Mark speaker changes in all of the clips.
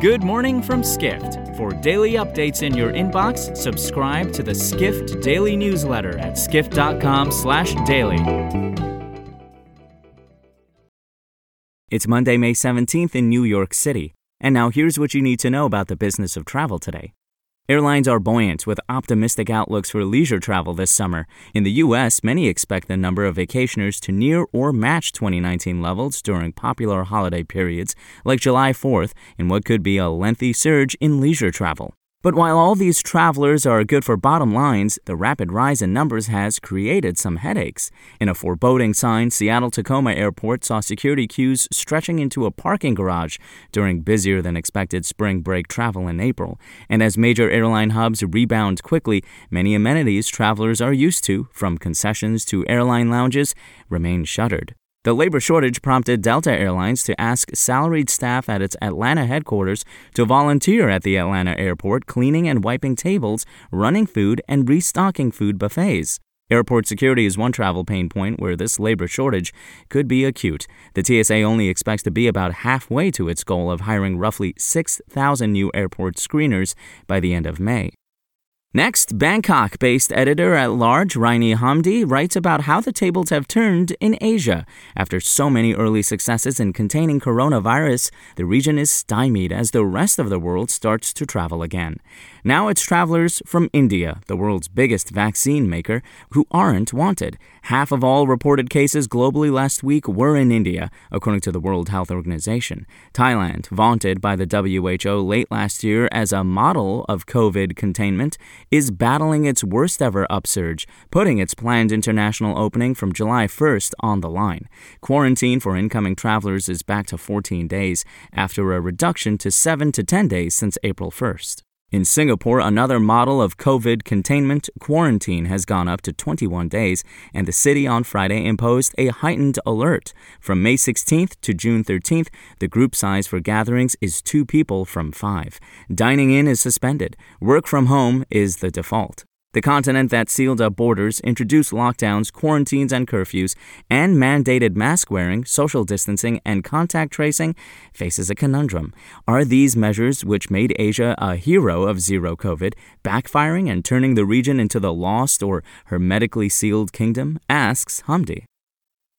Speaker 1: Good morning from Skift. For daily updates in your inbox, subscribe to the Skift Daily newsletter at skift.com/daily. It's Monday, May 17th in New York City. And now here's what you need to know about the business of travel today. Airlines are buoyant with optimistic outlooks for leisure travel this summer. In the U.S., many expect the number of vacationers to near or match 2019 levels during popular holiday periods like July 4th in what could be a lengthy surge in leisure travel. But while all these travelers are good for bottom lines, the rapid rise in numbers has created some headaches. In a foreboding sign, Seattle Tacoma Airport saw security queues stretching into a parking garage during busier than expected spring break travel in April. And as major airline hubs rebound quickly, many amenities travelers are used to, from concessions to airline lounges, remain shuttered. The labor shortage prompted Delta Airlines to ask salaried staff at its Atlanta headquarters to volunteer at the Atlanta airport cleaning and wiping tables, running food, and restocking food buffets. Airport security is one travel pain point where this labor shortage could be acute. The TSA only expects to be about halfway to its goal of hiring roughly 6,000 new airport screeners by the end of May. Next, Bangkok based editor at large Raini Hamdi writes about how the tables have turned in Asia. After so many early successes in containing coronavirus, the region is stymied as the rest of the world starts to travel again. Now it's travelers from India, the world's biggest vaccine maker, who aren't wanted. Half of all reported cases globally last week were in India, according to the World Health Organization. Thailand, vaunted by the WHO late last year as a model of COVID containment, is battling its worst ever upsurge, putting its planned international opening from July 1st on the line. Quarantine for incoming travelers is back to 14 days, after a reduction to 7 to 10 days since April 1st. In Singapore, another model of COVID containment quarantine has gone up to 21 days, and the city on Friday imposed a heightened alert. From May 16th to June 13th, the group size for gatherings is two people from five. Dining in is suspended. Work from home is the default. The continent that sealed up borders, introduced lockdowns, quarantines, and curfews, and mandated mask wearing, social distancing, and contact tracing faces a conundrum. Are these measures, which made Asia a hero of zero COVID, backfiring and turning the region into the lost or hermetically sealed kingdom? asks Hamdi.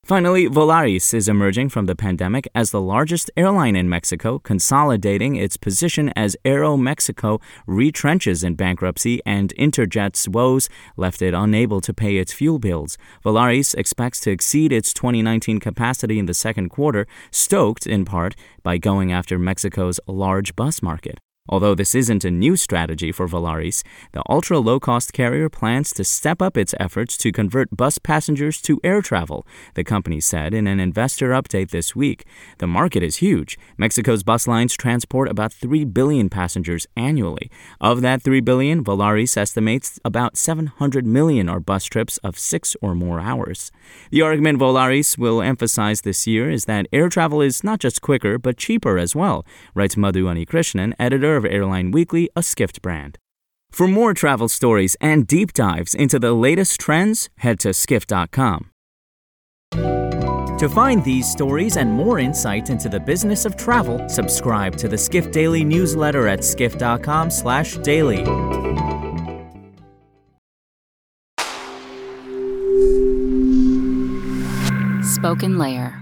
Speaker 1: Finally, Volaris is emerging from the pandemic as the largest airline in Mexico, consolidating its position as Aeromexico retrenches in bankruptcy and Interjet's woes left it unable to pay its fuel bills. Volaris expects to exceed its 2019 capacity in the second quarter, stoked in part by going after Mexico's large bus market. Although this isn't a new strategy for Volaris, the ultra low cost carrier plans to step up its efforts to convert bus passengers to air travel, the company said in an investor update this week. The market is huge. Mexico's bus lines transport about 3 billion passengers annually. Of that 3 billion, Volaris estimates about 700 million are bus trips of six or more hours. The argument Volaris will emphasize this year is that air travel is not just quicker, but cheaper as well, writes Madhu Krishnan, editor Airline Weekly, a Skift brand. For more travel stories and deep dives into the latest trends, head to skift.com. To find these stories and more insight into the business of travel, subscribe to the Skift Daily newsletter at skift.com/daily.
Speaker 2: Spoken Layer